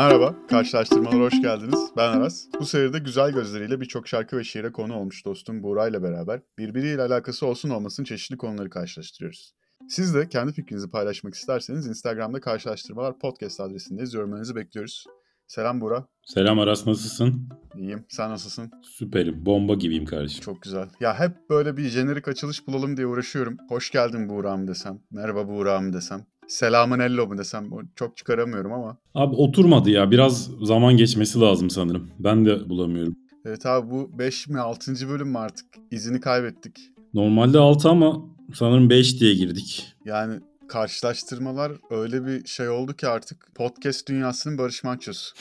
Merhaba, karşılaştırmalara hoş geldiniz. Ben Aras. Bu seride güzel gözleriyle birçok şarkı ve şiire konu olmuş dostum Buğra ile beraber birbiriyle alakası olsun olmasın çeşitli konuları karşılaştırıyoruz. Siz de kendi fikrinizi paylaşmak isterseniz Instagram'da karşılaştırmalar podcast adresindeyiz. Yorumlarınızı bekliyoruz. Selam Buğra. Selam Aras nasılsın? İyiyim. Sen nasılsın? Süperim. Bomba gibiyim kardeşim. Çok güzel. Ya hep böyle bir jenerik açılış bulalım diye uğraşıyorum. Hoş geldin Buğra mı desem. Merhaba Buğra mı desem. Selamın ello mu desem. Çok çıkaramıyorum ama. Abi oturmadı ya. Biraz zaman geçmesi lazım sanırım. Ben de bulamıyorum. Evet abi bu 5 mi 6. bölüm mü artık? İzini kaybettik. Normalde 6 ama sanırım 5 diye girdik. Yani karşılaştırmalar öyle bir şey oldu ki artık podcast dünyasının Barış Manço'su.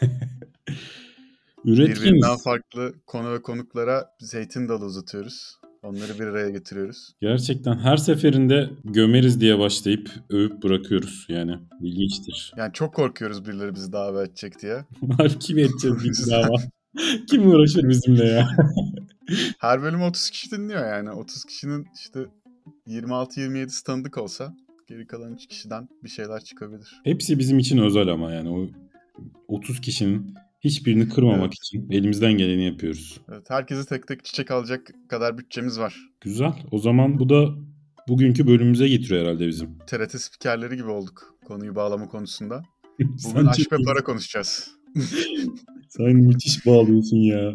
Üretkiniz. Birbirinden farklı konu ve konuklara zeytin dalı uzatıyoruz. Onları bir araya getiriyoruz. Gerçekten her seferinde gömeriz diye başlayıp övüp bırakıyoruz yani. İlginçtir. Yani çok korkuyoruz birileri bizi davet edecek diye. Kim edeceğiz bir dava? Kim uğraşır bizimle ya? Her bölüm 30 kişi dinliyor yani. 30 kişinin işte 26-27'si tanıdık olsa geri kalan 3 kişiden bir şeyler çıkabilir. Hepsi bizim için özel ama yani o 30 kişinin hiçbirini kırmamak evet. için elimizden geleni yapıyoruz. Evet, herkese tek tek çiçek alacak kadar bütçemiz var. Güzel. O zaman bu da bugünkü bölümümüze getiriyor herhalde bizim. TRT spikerleri gibi olduk konuyu bağlama konusunda. Bugün aşk ve para konuşacağız. Sen müthiş bağlıyorsun ya.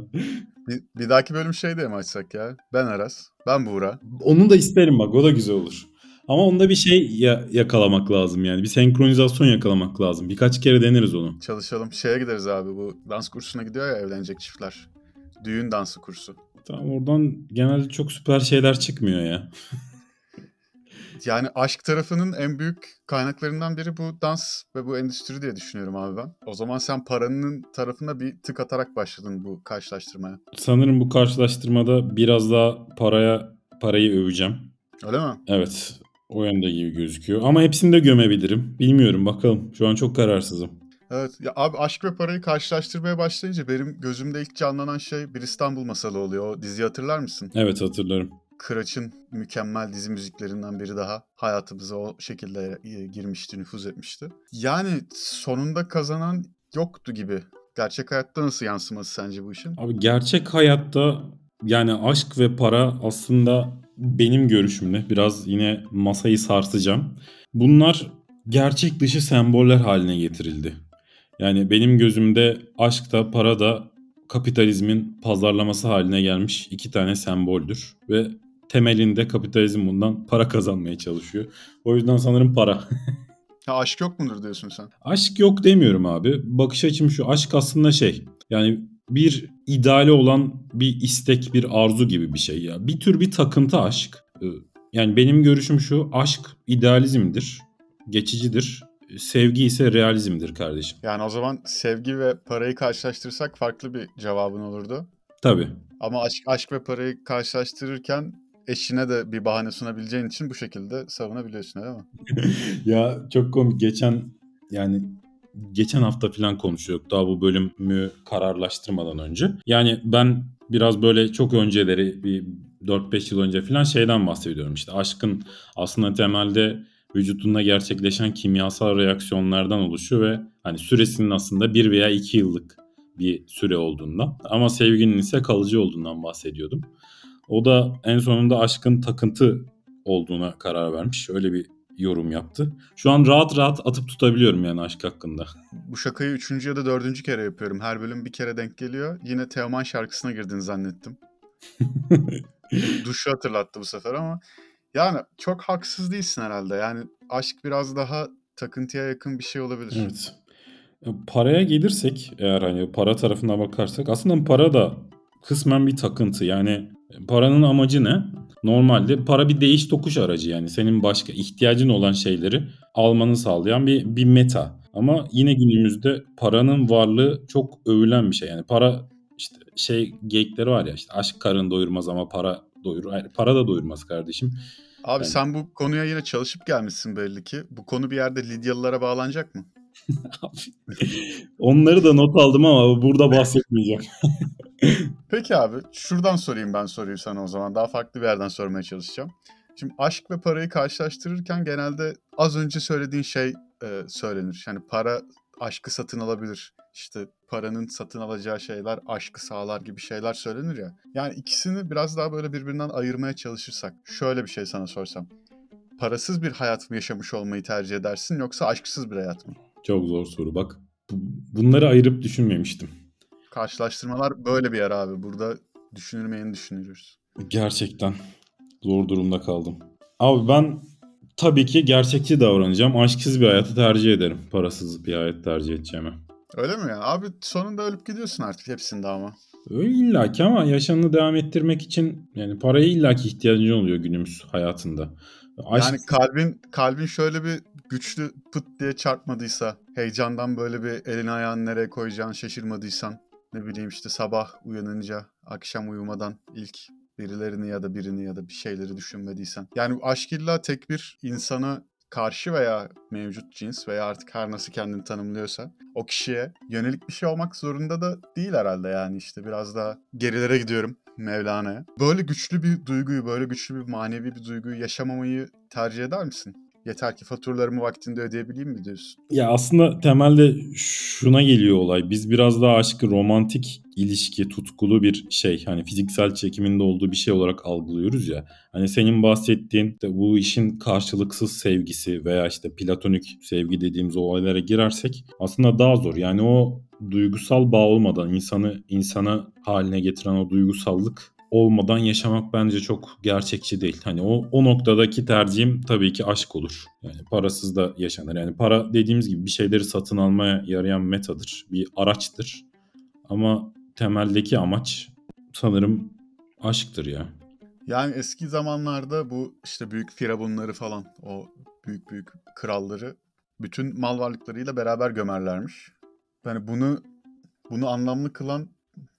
Bir, bir dahaki bölüm şey diye mi açsak ya? Ben Aras, ben Buğra. Onu da isterim bak o da güzel olur. Ama onda bir şey ya- yakalamak lazım yani. Bir senkronizasyon yakalamak lazım. Birkaç kere deneriz onu. Çalışalım. Şeye gideriz abi bu dans kursuna gidiyor ya evlenecek çiftler. Düğün dansı kursu. Tamam oradan genelde çok süper şeyler çıkmıyor ya. Yani aşk tarafının en büyük kaynaklarından biri bu dans ve bu endüstri diye düşünüyorum abi ben. O zaman sen paranın tarafına bir tık atarak başladın bu karşılaştırmaya. Sanırım bu karşılaştırmada biraz daha paraya parayı öveceğim. Öyle mi? Evet. O yönde gibi gözüküyor. Ama hepsini de gömebilirim. Bilmiyorum bakalım. Şu an çok kararsızım. Evet. Ya abi aşk ve parayı karşılaştırmaya başlayınca benim gözümde ilk canlanan şey bir İstanbul masalı oluyor. O diziyi hatırlar mısın? Evet hatırlarım. Kıraç'ın mükemmel dizi müziklerinden biri daha hayatımıza o şekilde girmişti, nüfuz etmişti. Yani sonunda kazanan yoktu gibi. Gerçek hayatta nasıl yansıması sence bu işin? Abi gerçek hayatta yani aşk ve para aslında benim görüşümle biraz yine masayı sarsacağım. Bunlar gerçek dışı semboller haline getirildi. Yani benim gözümde aşk da para da kapitalizmin pazarlaması haline gelmiş iki tane semboldür. Ve temelinde kapitalizm bundan para kazanmaya çalışıyor. O yüzden sanırım para. ha, aşk yok mudur diyorsun sen? Aşk yok demiyorum abi. Bakış açım şu. Aşk aslında şey. Yani bir ideali olan bir istek, bir arzu gibi bir şey ya. Bir tür bir takıntı aşk. Yani benim görüşüm şu. Aşk idealizmdir. Geçicidir. Sevgi ise realizmdir kardeşim. Yani o zaman sevgi ve parayı karşılaştırırsak farklı bir cevabın olurdu. Tabii. Ama aşk, aşk ve parayı karşılaştırırken eşine de bir bahane sunabileceğin için bu şekilde savunabiliyorsun değil mi? ya çok komik. Geçen yani geçen hafta falan konuşuyorduk daha bu bölümü kararlaştırmadan önce. Yani ben biraz böyle çok önceleri bir 4-5 yıl önce falan şeyden bahsediyorum. İşte aşkın aslında temelde vücudunda gerçekleşen kimyasal reaksiyonlardan oluşuyor ve hani süresinin aslında 1 veya 2 yıllık bir süre olduğundan ama sevginin ise kalıcı olduğundan bahsediyordum. O da en sonunda aşkın takıntı olduğuna karar vermiş. Öyle bir yorum yaptı. Şu an rahat rahat atıp tutabiliyorum yani aşk hakkında. Bu şakayı üçüncü ya da dördüncü kere yapıyorum. Her bölüm bir kere denk geliyor. Yine Teoman şarkısına girdin zannettim. Duşu hatırlattı bu sefer ama yani çok haksız değilsin herhalde. Yani aşk biraz daha takıntıya yakın bir şey olabilir. Evet. Paraya gelirsek eğer hani para tarafına bakarsak aslında para da kısmen bir takıntı. Yani paranın amacı ne? Normalde para bir değiş tokuş aracı yani senin başka ihtiyacın olan şeyleri almanı sağlayan bir, bir meta. Ama yine günümüzde paranın varlığı çok övülen bir şey. Yani para işte şey geyikleri var ya işte aşk karın doyurmaz ama para doyurur. Yani para da doyurmaz kardeşim. Abi yani... sen bu konuya yine çalışıp gelmişsin belli ki. Bu konu bir yerde Lidyalılara bağlanacak mı? Onları da not aldım ama burada bahsetmeyeceğim. Peki abi şuradan sorayım ben soruyu sana o zaman. Daha farklı bir yerden sormaya çalışacağım. Şimdi aşk ve parayı karşılaştırırken genelde az önce söylediğin şey e, söylenir. Yani para aşkı satın alabilir. İşte paranın satın alacağı şeyler aşkı sağlar gibi şeyler söylenir ya. Yani ikisini biraz daha böyle birbirinden ayırmaya çalışırsak. Şöyle bir şey sana sorsam. Parasız bir hayat mı yaşamış olmayı tercih edersin yoksa aşksız bir hayat mı? Çok zor soru bak. Bunları ayırıp düşünmemiştim. Karşılaştırmalar böyle bir yer abi. Burada düşünülmeyeni düşünürüz. Gerçekten zor durumda kaldım. Abi ben tabii ki gerçekçi davranacağım. Aşksız bir hayatı tercih ederim. Parasız bir hayat tercih edeceğime. Öyle mi ya? Abi sonunda ölüp gidiyorsun artık hepsinde ama. Öyle illaki ama yaşamını devam ettirmek için yani paraya illaki ihtiyacın oluyor günümüz hayatında. Aşk... Yani kalbin kalbin şöyle bir güçlü pıt diye çarpmadıysa, heyecandan böyle bir elini ayağını nereye koyacağını şaşırmadıysan, ne bileyim işte sabah uyanınca, akşam uyumadan ilk birilerini ya da birini ya da bir şeyleri düşünmediysen. Yani aşk illa tek bir insana karşı veya mevcut cins veya artık her nasıl kendini tanımlıyorsa o kişiye yönelik bir şey olmak zorunda da değil herhalde yani işte biraz daha gerilere gidiyorum Mevlana'ya. Böyle güçlü bir duyguyu, böyle güçlü bir manevi bir duyguyu yaşamamayı tercih eder misin? Yeter ki faturalarımı vaktinde ödeyebileyim mi diyorsun? Ya aslında temelde şuna geliyor olay. Biz biraz daha aşkı romantik ilişki, tutkulu bir şey. Hani fiziksel çekiminde olduğu bir şey olarak algılıyoruz ya. Hani senin bahsettiğin de bu işin karşılıksız sevgisi veya işte platonik sevgi dediğimiz olaylara girersek aslında daha zor. Yani o duygusal bağ olmadan insanı insana haline getiren o duygusallık olmadan yaşamak bence çok gerçekçi değil. Hani o, o noktadaki tercihim tabii ki aşk olur. Yani parasız da yaşanır. Yani para dediğimiz gibi bir şeyleri satın almaya yarayan metadır. Bir araçtır. Ama temeldeki amaç sanırım aşktır ya. Yani eski zamanlarda bu işte büyük firavunları falan o büyük büyük kralları bütün mal varlıklarıyla beraber gömerlermiş. Yani bunu bunu anlamlı kılan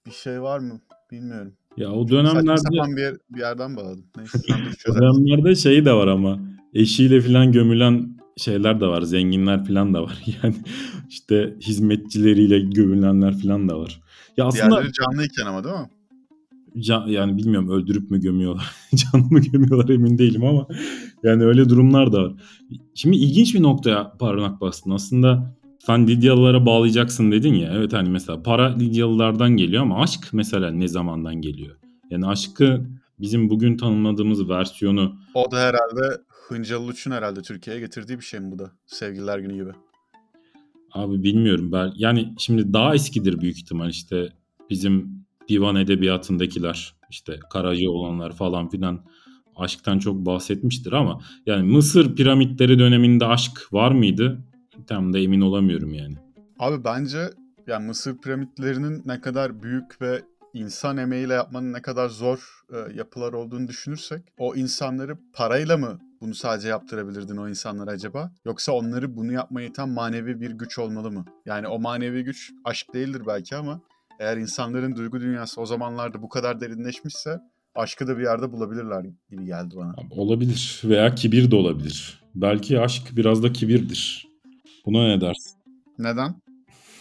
bir şey var mı bilmiyorum. Ya o dönemlerde sapan bir, yer, bir yerden bağladım. Neyse o dönemlerde şey de var ama eşiyle falan gömülen şeyler de var. Zenginler falan da var. Yani işte hizmetçileriyle gömülenler falan da var. Ya aslında Diğerleri canlıyken ama değil mi? Can, yani bilmiyorum öldürüp mü gömüyorlar, canlı mı gömüyorlar emin değilim ama yani öyle durumlar da var. Şimdi ilginç bir noktaya parmak bastın. Aslında sen Lidyalılara bağlayacaksın dedin ya. Evet hani mesela para Lidyalılardan geliyor ama aşk mesela ne zamandan geliyor? Yani aşkı bizim bugün tanımladığımız versiyonu... O da herhalde Hıncalı Uç'un herhalde Türkiye'ye getirdiği bir şey mi bu da? Sevgililer günü gibi. Abi bilmiyorum ben. Yani şimdi daha eskidir büyük ihtimal işte bizim divan edebiyatındakiler işte Karaca olanlar falan filan aşktan çok bahsetmiştir ama yani Mısır piramitleri döneminde aşk var mıydı? Tam da emin olamıyorum yani. Abi bence yani Mısır piramitlerinin ne kadar büyük ve insan emeğiyle yapmanın ne kadar zor e, yapılar olduğunu düşünürsek o insanları parayla mı bunu sadece yaptırabilirdin o insanlara acaba? Yoksa onları bunu yapmaya iten manevi bir güç olmalı mı? Yani o manevi güç aşk değildir belki ama eğer insanların duygu dünyası o zamanlarda bu kadar derinleşmişse aşkı da bir yerde bulabilirler gibi geldi bana. Olabilir veya kibir de olabilir. Belki aşk biraz da kibirdir. Buna ne dersin? Neden?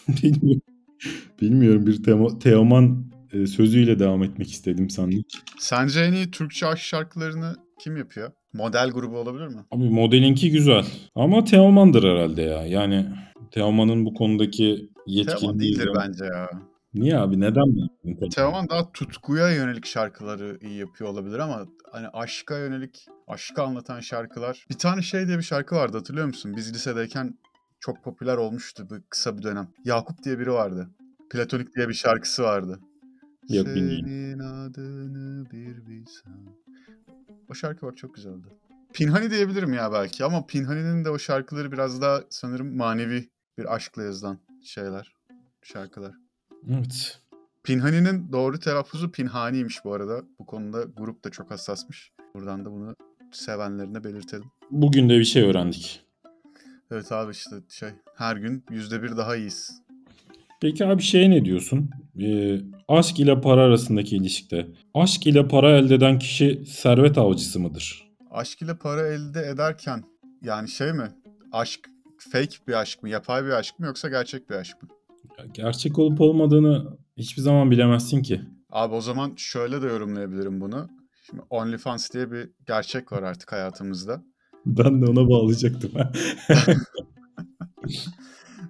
Bilmiyorum. Bilmiyorum bir Teo Teoman e, sözüyle devam etmek istedim sandım. Sence en iyi Türkçe aşk şarkılarını kim yapıyor? Model grubu olabilir mi? Abi modelinki güzel. Ama Teoman'dır herhalde ya. Yani Teoman'ın bu konudaki yetkinliği... Teoman değildir bence ya. Niye abi? Neden? Teoman daha tutkuya yönelik şarkıları iyi yapıyor olabilir ama hani aşka yönelik, aşkı anlatan şarkılar. Bir tane şey diye bir şarkı vardı hatırlıyor musun? Biz lisedeyken çok popüler olmuştu bu kısa bir dönem. Yakup diye biri vardı. Platonik diye bir şarkısı vardı. Yok Senin adını bir bilsem. O şarkı bak çok güzeldi. Pinhani diyebilirim ya belki ama Pinhani'nin de o şarkıları biraz daha sanırım manevi bir aşkla yazılan şeyler, şarkılar. Evet. Pinhani'nin doğru telaffuzu Pinhani'ymiş bu arada. Bu konuda grup da çok hassasmış. Buradan da bunu sevenlerine belirtelim. Bugün de bir şey öğrendik. Evet abi işte şey her gün yüzde bir daha iyiyiz. Peki abi şey ne diyorsun? Ee, aşk ile para arasındaki ilişkide. Aşk ile para elde eden kişi servet avcısı mıdır? Aşk ile para elde ederken yani şey mi? Aşk fake bir aşk mı? Yapay bir aşk mı yoksa gerçek bir aşk mı? Ya gerçek olup olmadığını hiçbir zaman bilemezsin ki. Abi o zaman şöyle de yorumlayabilirim bunu. Şimdi OnlyFans diye bir gerçek var artık hayatımızda. Ben de ona bağlayacaktım.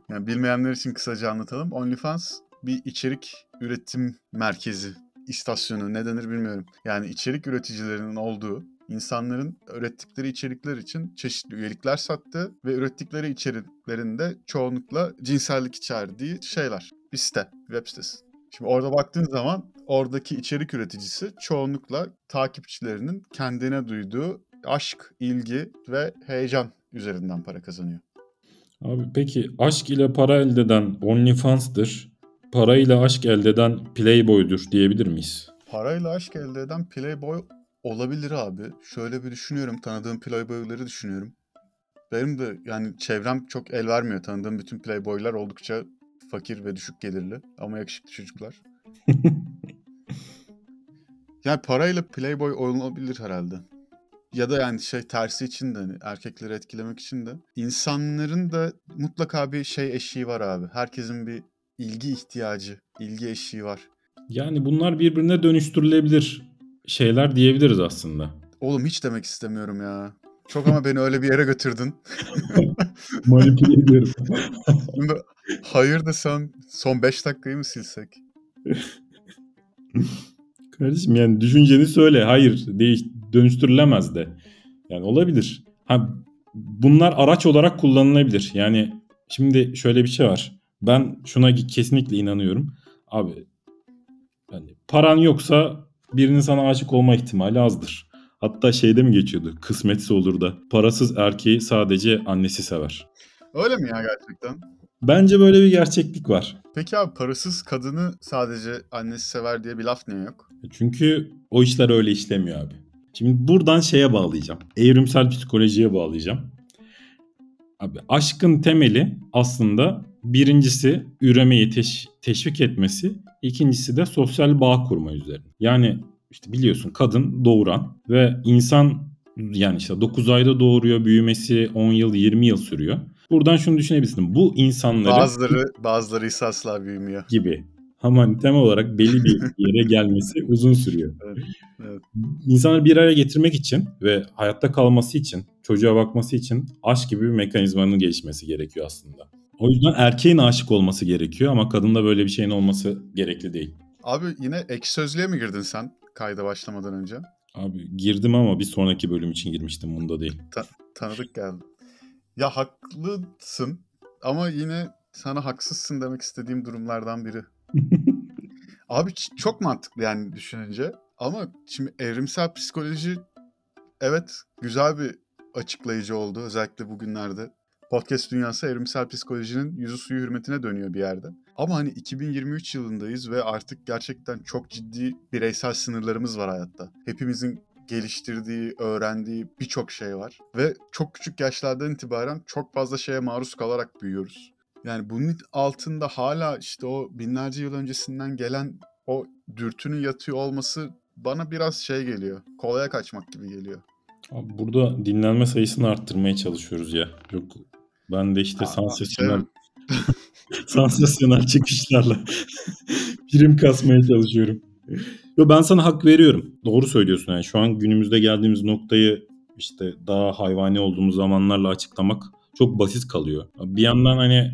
Yani bilmeyenler için kısaca anlatalım. OnlyFans bir içerik üretim merkezi, istasyonu ne denir bilmiyorum. Yani içerik üreticilerinin olduğu, insanların ürettikleri içerikler için çeşitli üyelikler sattı ve ürettikleri içeriklerinde çoğunlukla cinsellik içerdiği şeyler. Bir site, web sitesi. Şimdi orada baktığın zaman oradaki içerik üreticisi çoğunlukla takipçilerinin kendine duyduğu aşk, ilgi ve heyecan üzerinden para kazanıyor. Abi peki aşk ile para elde eden OnlyFans'tır. Para ile aşk elde eden Playboy'dur diyebilir miyiz? Parayla aşk elde eden Playboy olabilir abi. Şöyle bir düşünüyorum. Tanıdığım Playboy'ları düşünüyorum. Benim de yani çevrem çok el vermiyor. Tanıdığım bütün Playboy'lar oldukça fakir ve düşük gelirli ama yakışıklı çocuklar. yani parayla Playboy olabilir herhalde. Ya da yani şey tersi için de hani erkekleri etkilemek için de insanların da mutlaka bir şey eşiği var abi. Herkesin bir ilgi ihtiyacı, ilgi eşiği var. Yani bunlar birbirine dönüştürülebilir şeyler diyebiliriz aslında. Oğlum hiç demek istemiyorum ya. Çok ama beni öyle bir yere götürdün. Manipüle ediyorum. Şimdi hayır desem son 5 dakikayı mı silsek? Kardeşim yani düşünceni söyle. Hayır değiş dönüştürülemez de. Yani olabilir. Ha, bunlar araç olarak kullanılabilir. Yani şimdi şöyle bir şey var. Ben şuna kesinlikle inanıyorum. Abi yani paran yoksa birinin sana aşık olma ihtimali azdır. Hatta şeyde mi geçiyordu? Kısmetse olur da. Parasız erkeği sadece annesi sever. Öyle mi ya gerçekten? Bence böyle bir gerçeklik var. Peki abi parasız kadını sadece annesi sever diye bir laf niye yok? Çünkü o işler öyle işlemiyor abi. Şimdi buradan şeye bağlayacağım. Evrimsel psikolojiye bağlayacağım. Abi aşkın temeli aslında birincisi üremeyi teş- teşvik etmesi, ikincisi de sosyal bağ kurma üzerine. Yani işte biliyorsun kadın doğuran ve insan yani işte 9 ayda doğuruyor, büyümesi 10 yıl 20 yıl sürüyor. Buradan şunu düşünebilirsin. Bu insanları Bazıları bazıları ise asla büyümüyor. gibi. Ama temel olarak belli bir yere gelmesi uzun sürüyor. Evet, evet. İnsanları bir araya getirmek için ve hayatta kalması için, çocuğa bakması için aşk gibi bir mekanizmanın gelişmesi gerekiyor aslında. O yüzden erkeğin aşık olması gerekiyor ama kadında böyle bir şeyin olması gerekli değil. Abi yine ek sözlüğe mi girdin sen kayda başlamadan önce? Abi girdim ama bir sonraki bölüm için girmiştim bunda değil. Tanıdık geldi. Ya haklısın ama yine sana haksızsın demek istediğim durumlardan biri. Abi çok mantıklı yani düşününce. Ama şimdi evrimsel psikoloji evet güzel bir açıklayıcı oldu. Özellikle bugünlerde. Podcast dünyası evrimsel psikolojinin yüzü suyu hürmetine dönüyor bir yerde. Ama hani 2023 yılındayız ve artık gerçekten çok ciddi bireysel sınırlarımız var hayatta. Hepimizin geliştirdiği, öğrendiği birçok şey var. Ve çok küçük yaşlardan itibaren çok fazla şeye maruz kalarak büyüyoruz. Yani bunun altında hala işte o binlerce yıl öncesinden gelen o dürtünün yatıyor olması bana biraz şey geliyor. Kolaya kaçmak gibi geliyor. Abi burada dinlenme sayısını arttırmaya çalışıyoruz ya. Yok ben de işte Aa, sansasyonel sansasyonel çıkışlarla prim kasmaya çalışıyorum. Yo ben sana hak veriyorum. Doğru söylüyorsun yani şu an günümüzde geldiğimiz noktayı işte daha hayvani olduğumuz zamanlarla açıklamak çok basit kalıyor. Bir yandan hani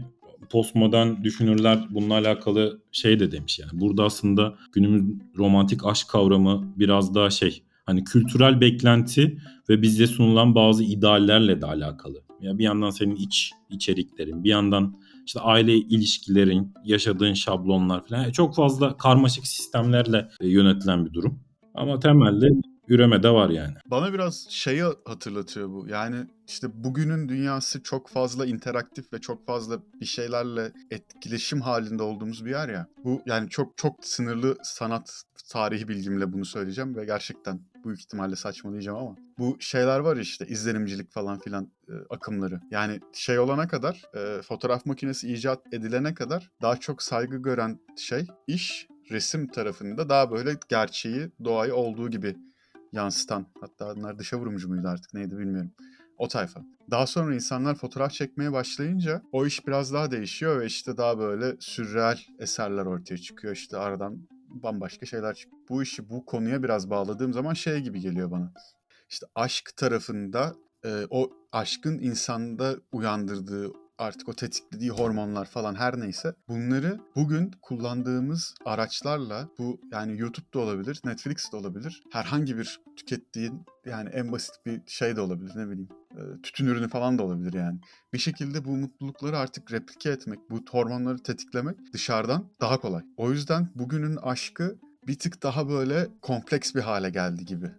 postmodern düşünürler bununla alakalı şey de demiş yani. Burada aslında günümüz romantik aşk kavramı biraz daha şey hani kültürel beklenti ve bize sunulan bazı ideallerle de alakalı. Ya bir yandan senin iç içeriklerin, bir yandan işte aile ilişkilerin, yaşadığın şablonlar falan çok fazla karmaşık sistemlerle e, yönetilen bir durum. Ama temelde üreme de var yani. Bana biraz şeyi hatırlatıyor bu. Yani işte bugünün dünyası çok fazla interaktif ve çok fazla bir şeylerle etkileşim halinde olduğumuz bir yer ya. Bu yani çok çok sınırlı sanat tarihi bilgimle bunu söyleyeceğim ve gerçekten büyük ihtimalle saçmalayacağım ama bu şeyler var işte izlenimcilik falan filan e, akımları. Yani şey olana kadar e, fotoğraf makinesi icat edilene kadar daha çok saygı gören şey iş resim tarafında daha böyle gerçeği, doğayı olduğu gibi yansıtan hatta onlar dışa vurumcu muydu artık neydi bilmiyorum. O tayfa. Daha sonra insanlar fotoğraf çekmeye başlayınca o iş biraz daha değişiyor ve işte daha böyle sürreal eserler ortaya çıkıyor. İşte aradan bambaşka şeyler çıkıyor. Bu işi bu konuya biraz bağladığım zaman şey gibi geliyor bana. İşte aşk tarafında e, o aşkın insanda uyandırdığı artık o tetiklediği hormonlar falan her neyse bunları bugün kullandığımız araçlarla bu yani YouTube'da olabilir, Netflix'te olabilir. Herhangi bir tükettiğin yani en basit bir şey de olabilir ne bileyim. e, Tütün ürünü falan da olabilir yani. Bir şekilde bu mutlulukları artık replike etmek, bu hormonları tetiklemek dışarıdan daha kolay. O yüzden bugünün aşkı bir tık daha böyle kompleks bir hale geldi gibi.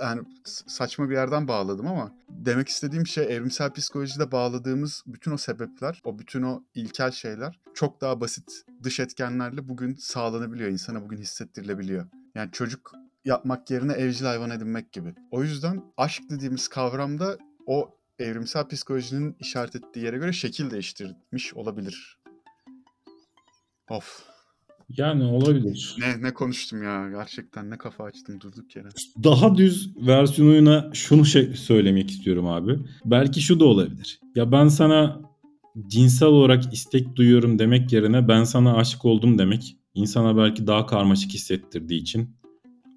Yani saçma bir yerden bağladım ama demek istediğim şey evrimsel psikolojide bağladığımız bütün o sebepler, o bütün o ilkel şeyler çok daha basit dış etkenlerle bugün sağlanabiliyor, insana bugün hissettirilebiliyor. Yani çocuk yapmak yerine evcil hayvan edinmek gibi. O yüzden aşk dediğimiz kavramda o evrimsel psikolojinin işaret ettiği yere göre şekil değiştirmiş olabilir. Of. Yani olabilir. Ne ne konuştum ya. Gerçekten ne kafa açtım durduk yere. Daha düz versiyonuna şunu şey söylemek istiyorum abi. Belki şu da olabilir. Ya ben sana cinsel olarak istek duyuyorum demek yerine ben sana aşık oldum demek insana belki daha karmaşık hissettirdiği için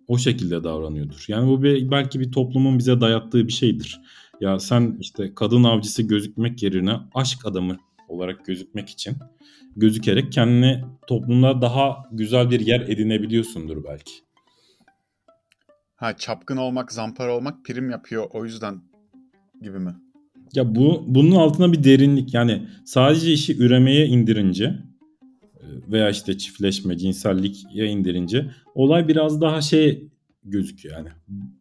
o şekilde davranıyordur. Yani bu bir, belki bir toplumun bize dayattığı bir şeydir. Ya sen işte kadın avcısı gözükmek yerine aşk adamı olarak gözükmek için gözükerek kendini toplumda daha güzel bir yer edinebiliyorsundur belki. Ha çapkın olmak, zampara olmak prim yapıyor o yüzden gibi mi? Ya bu bunun altına bir derinlik yani sadece işi üremeye indirince e, veya işte çiftleşme, cinselliğe indirince olay biraz daha şey gözüküyor yani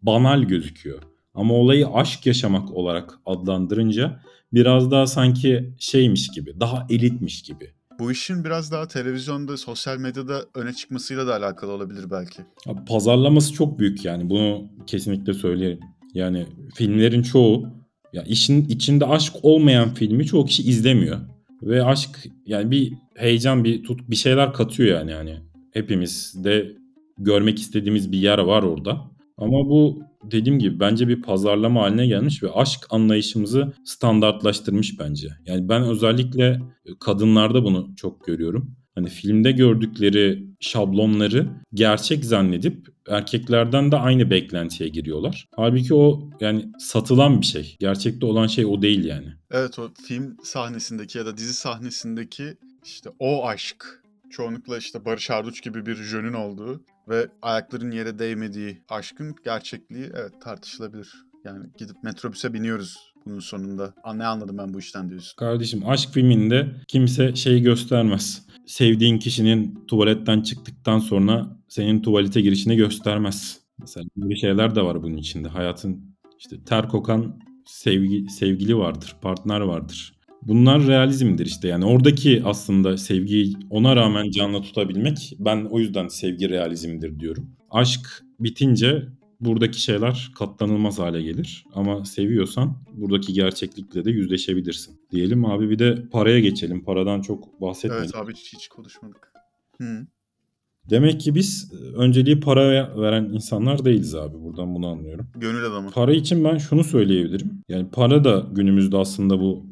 banal gözüküyor. Ama olayı aşk yaşamak olarak adlandırınca biraz daha sanki şeymiş gibi, daha elitmiş gibi. Bu işin biraz daha televizyonda, sosyal medyada öne çıkmasıyla da alakalı olabilir belki. Abi pazarlaması çok büyük yani bunu kesinlikle söylerim. Yani filmlerin çoğu ya işin içinde aşk olmayan filmi çoğu kişi izlemiyor. Ve aşk yani bir heyecan bir tut bir şeyler katıyor yani yani. Hepimiz de görmek istediğimiz bir yer var orada. Ama bu dediğim gibi bence bir pazarlama haline gelmiş ve aşk anlayışımızı standartlaştırmış bence. Yani ben özellikle kadınlarda bunu çok görüyorum. Hani filmde gördükleri şablonları gerçek zannedip erkeklerden de aynı beklentiye giriyorlar. Halbuki o yani satılan bir şey. Gerçekte olan şey o değil yani. Evet o film sahnesindeki ya da dizi sahnesindeki işte o aşk çoğunlukla işte Barış Arduç gibi bir jönün olduğu ve ayakların yere değmediği aşkın gerçekliği evet tartışılabilir. Yani gidip metrobüse biniyoruz bunun sonunda. Ne anladım ben bu işten diyorsun. Kardeşim aşk filminde kimse şeyi göstermez. Sevdiğin kişinin tuvaletten çıktıktan sonra senin tuvalete girişini göstermez. Mesela böyle şeyler de var bunun içinde. Hayatın işte ter kokan sevgi, sevgili vardır, partner vardır. Bunlar realizmdir işte yani oradaki aslında sevgiyi ona rağmen canlı tutabilmek ben o yüzden sevgi realizmdir diyorum. Aşk bitince buradaki şeyler katlanılmaz hale gelir. Ama seviyorsan buradaki gerçeklikle de yüzleşebilirsin. Diyelim abi bir de paraya geçelim. Paradan çok bahsetmedik. Evet abi hiç, hiç konuşmadık. Hı. Demek ki biz önceliği paraya veren insanlar değiliz abi. Buradan bunu anlıyorum. Gönül adamı. Para için ben şunu söyleyebilirim. Yani para da günümüzde aslında bu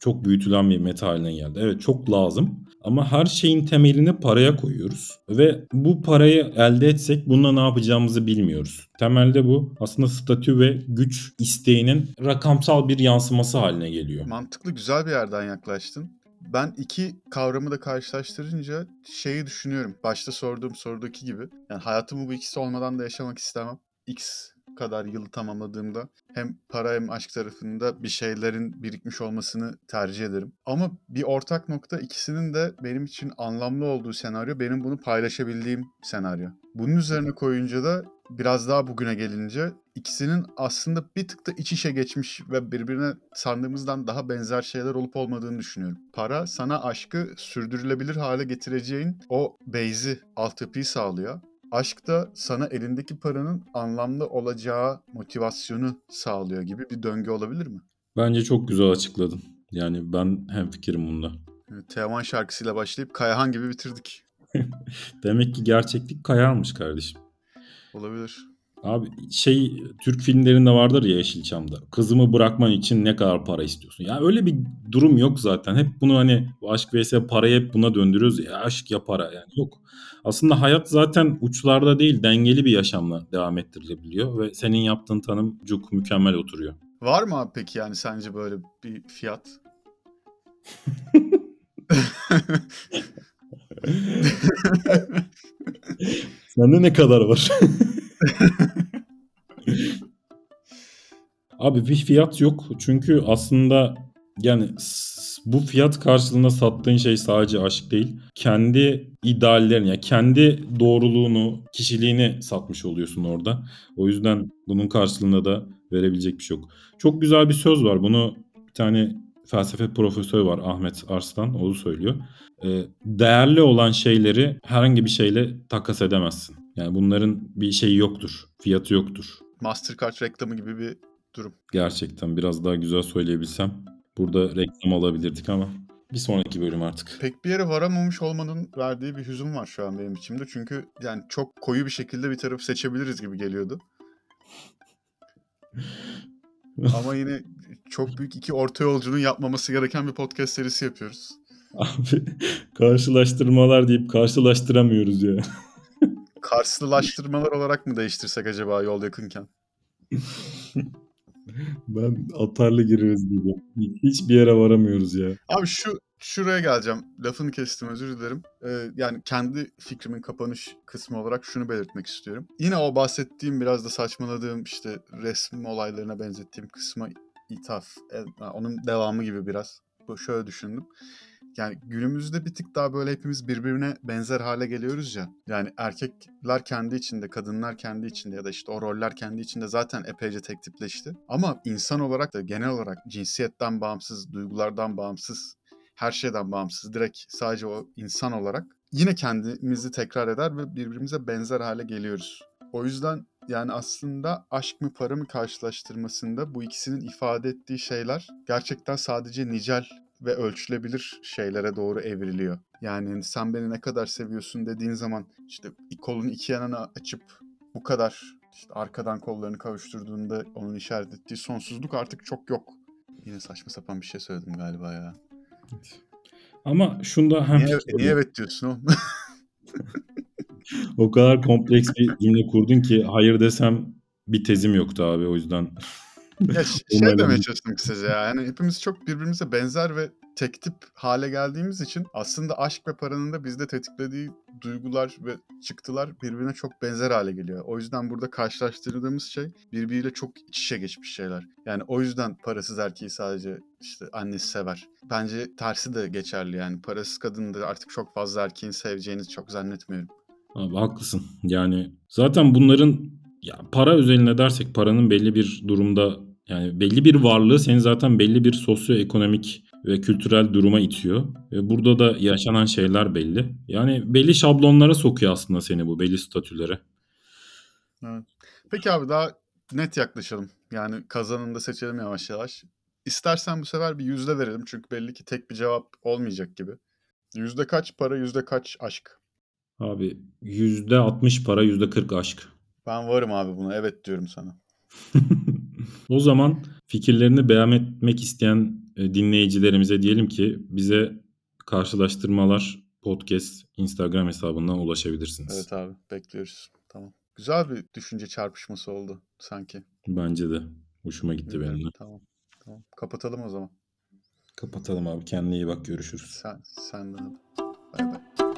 çok büyütülen bir meta haline geldi. Evet çok lazım. Ama her şeyin temelini paraya koyuyoruz. Ve bu parayı elde etsek bununla ne yapacağımızı bilmiyoruz. Temelde bu aslında statü ve güç isteğinin rakamsal bir yansıması haline geliyor. Mantıklı güzel bir yerden yaklaştın. Ben iki kavramı da karşılaştırınca şeyi düşünüyorum. Başta sorduğum sorudaki gibi. Yani hayatımı bu ikisi olmadan da yaşamak istemem. X kadar yılı tamamladığımda hem para hem aşk tarafında bir şeylerin birikmiş olmasını tercih ederim. Ama bir ortak nokta ikisinin de benim için anlamlı olduğu senaryo benim bunu paylaşabildiğim senaryo. Bunun üzerine koyunca da biraz daha bugüne gelince ikisinin aslında bir tık da iç içe geçmiş ve birbirine sandığımızdan daha benzer şeyler olup olmadığını düşünüyorum. Para sana aşkı sürdürülebilir hale getireceğin o base'i, altyapıyı sağlıyor. Aşk da sana elindeki paranın anlamlı olacağı motivasyonu sağlıyor gibi bir döngü olabilir mi? Bence çok güzel açıkladın. Yani ben hemfikirim bunda. Yani Teoman şarkısıyla başlayıp Kayahan gibi bitirdik. Demek ki gerçeklik kayarmış kardeşim. Olabilir. Abi şey Türk filmlerinde vardır ya Yeşilçam'da. Kızımı bırakman için ne kadar para istiyorsun? Ya öyle bir durum yok zaten. Hep bunu hani aşk vs parayı hep buna döndürüyoruz ya aşk ya para yani yok. Aslında hayat zaten uçlarda değil dengeli bir yaşamla devam ettirilebiliyor ve senin yaptığın tanım cuk mükemmel oturuyor. Var mı abi peki yani sence böyle bir fiyat? Sende ne kadar var? Abi bir fiyat yok. Çünkü aslında yani bu fiyat karşılığında sattığın şey sadece aşk değil. Kendi ideallerini, yani kendi doğruluğunu, kişiliğini satmış oluyorsun orada. O yüzden bunun karşılığında da verebilecek bir şey yok. Çok güzel bir söz var. Bunu bir tane felsefe profesörü var Ahmet Arslan. O söylüyor. Değerli olan şeyleri herhangi bir şeyle takas edemezsin. Yani bunların bir şeyi yoktur. Fiyatı yoktur. Mastercard reklamı gibi bir durum. Gerçekten biraz daha güzel söyleyebilsem burada reklam alabilirdik ama bir sonraki bölüm artık. Pek bir yere varamamış olmanın verdiği bir hüzün var şu an benim içimde. Çünkü yani çok koyu bir şekilde bir tarafı seçebiliriz gibi geliyordu. Ama yine çok büyük iki orta yolcunun yapmaması gereken bir podcast serisi yapıyoruz. Abi karşılaştırmalar deyip karşılaştıramıyoruz ya. Karşılaştırmalar olarak mı değiştirsek acaba yol yakınken? ben atarlı gireriz gibi. Hiçbir yere varamıyoruz ya. Abi şu şuraya geleceğim. Lafını kestim özür dilerim. Ee, yani kendi fikrimin kapanış kısmı olarak şunu belirtmek istiyorum. Yine o bahsettiğim biraz da saçmaladığım işte resim olaylarına benzettiğim kısma ithaf. Onun devamı gibi biraz. Bu şöyle düşündüm. Yani günümüzde bir tık daha böyle hepimiz birbirine benzer hale geliyoruz ya. Yani erkekler kendi içinde, kadınlar kendi içinde ya da işte o roller kendi içinde zaten epeyce tek tipleşti. Ama insan olarak da genel olarak cinsiyetten bağımsız, duygulardan bağımsız, her şeyden bağımsız, direkt sadece o insan olarak yine kendimizi tekrar eder ve birbirimize benzer hale geliyoruz. O yüzden yani aslında aşk mı para mı karşılaştırmasında bu ikisinin ifade ettiği şeyler gerçekten sadece nicel ve ölçülebilir şeylere doğru evriliyor. Yani sen beni ne kadar seviyorsun dediğin zaman işte kolun iki yanını açıp bu kadar işte arkadan kollarını kavuşturduğunda onun işaret ettiği sonsuzluk artık çok yok. Yine saçma sapan bir şey söyledim galiba ya. Ama şunda hem... Niye, niye evet diyorsun oğlum? o kadar kompleks bir cümle kurdun ki hayır desem bir tezim yoktu abi o yüzden. Ya şey demeye çalıştım kısaca ya. Yani hepimiz çok birbirimize benzer ve tek tip hale geldiğimiz için aslında aşk ve paranın da bizde tetiklediği duygular ve çıktılar birbirine çok benzer hale geliyor. O yüzden burada karşılaştırdığımız şey birbiriyle çok iç içe geçmiş şeyler. Yani o yüzden parasız erkeği sadece işte annesi sever. Bence tersi de geçerli yani. Parasız kadını da artık çok fazla erkeğin seveceğini çok zannetmiyorum. Abi haklısın. Yani zaten bunların ya para özeline dersek paranın belli bir durumda yani belli bir varlığı seni zaten belli bir sosyoekonomik ve kültürel duruma itiyor. Ve burada da yaşanan şeyler belli. Yani belli şablonlara sokuyor aslında seni bu belli statülere. Evet. Peki abi daha net yaklaşalım. Yani kazanını da seçelim yavaş yavaş. İstersen bu sefer bir yüzde verelim. Çünkü belli ki tek bir cevap olmayacak gibi. Yüzde kaç para, yüzde kaç aşk? Abi yüzde altmış para, yüzde kırk aşk. Ben varım abi buna. Evet diyorum sana. o zaman fikirlerini beyan etmek isteyen e, dinleyicilerimize diyelim ki bize karşılaştırmalar podcast Instagram hesabından ulaşabilirsiniz. Evet abi bekliyoruz. Tamam. Güzel bir düşünce çarpışması oldu sanki. Bence de. Hoşuma gitti evet, benim de. Tamam. Tamam. Kapatalım o zaman. Kapatalım abi. Kendine iyi bak. Görüşürüz. Sen, sen de. Bay bay.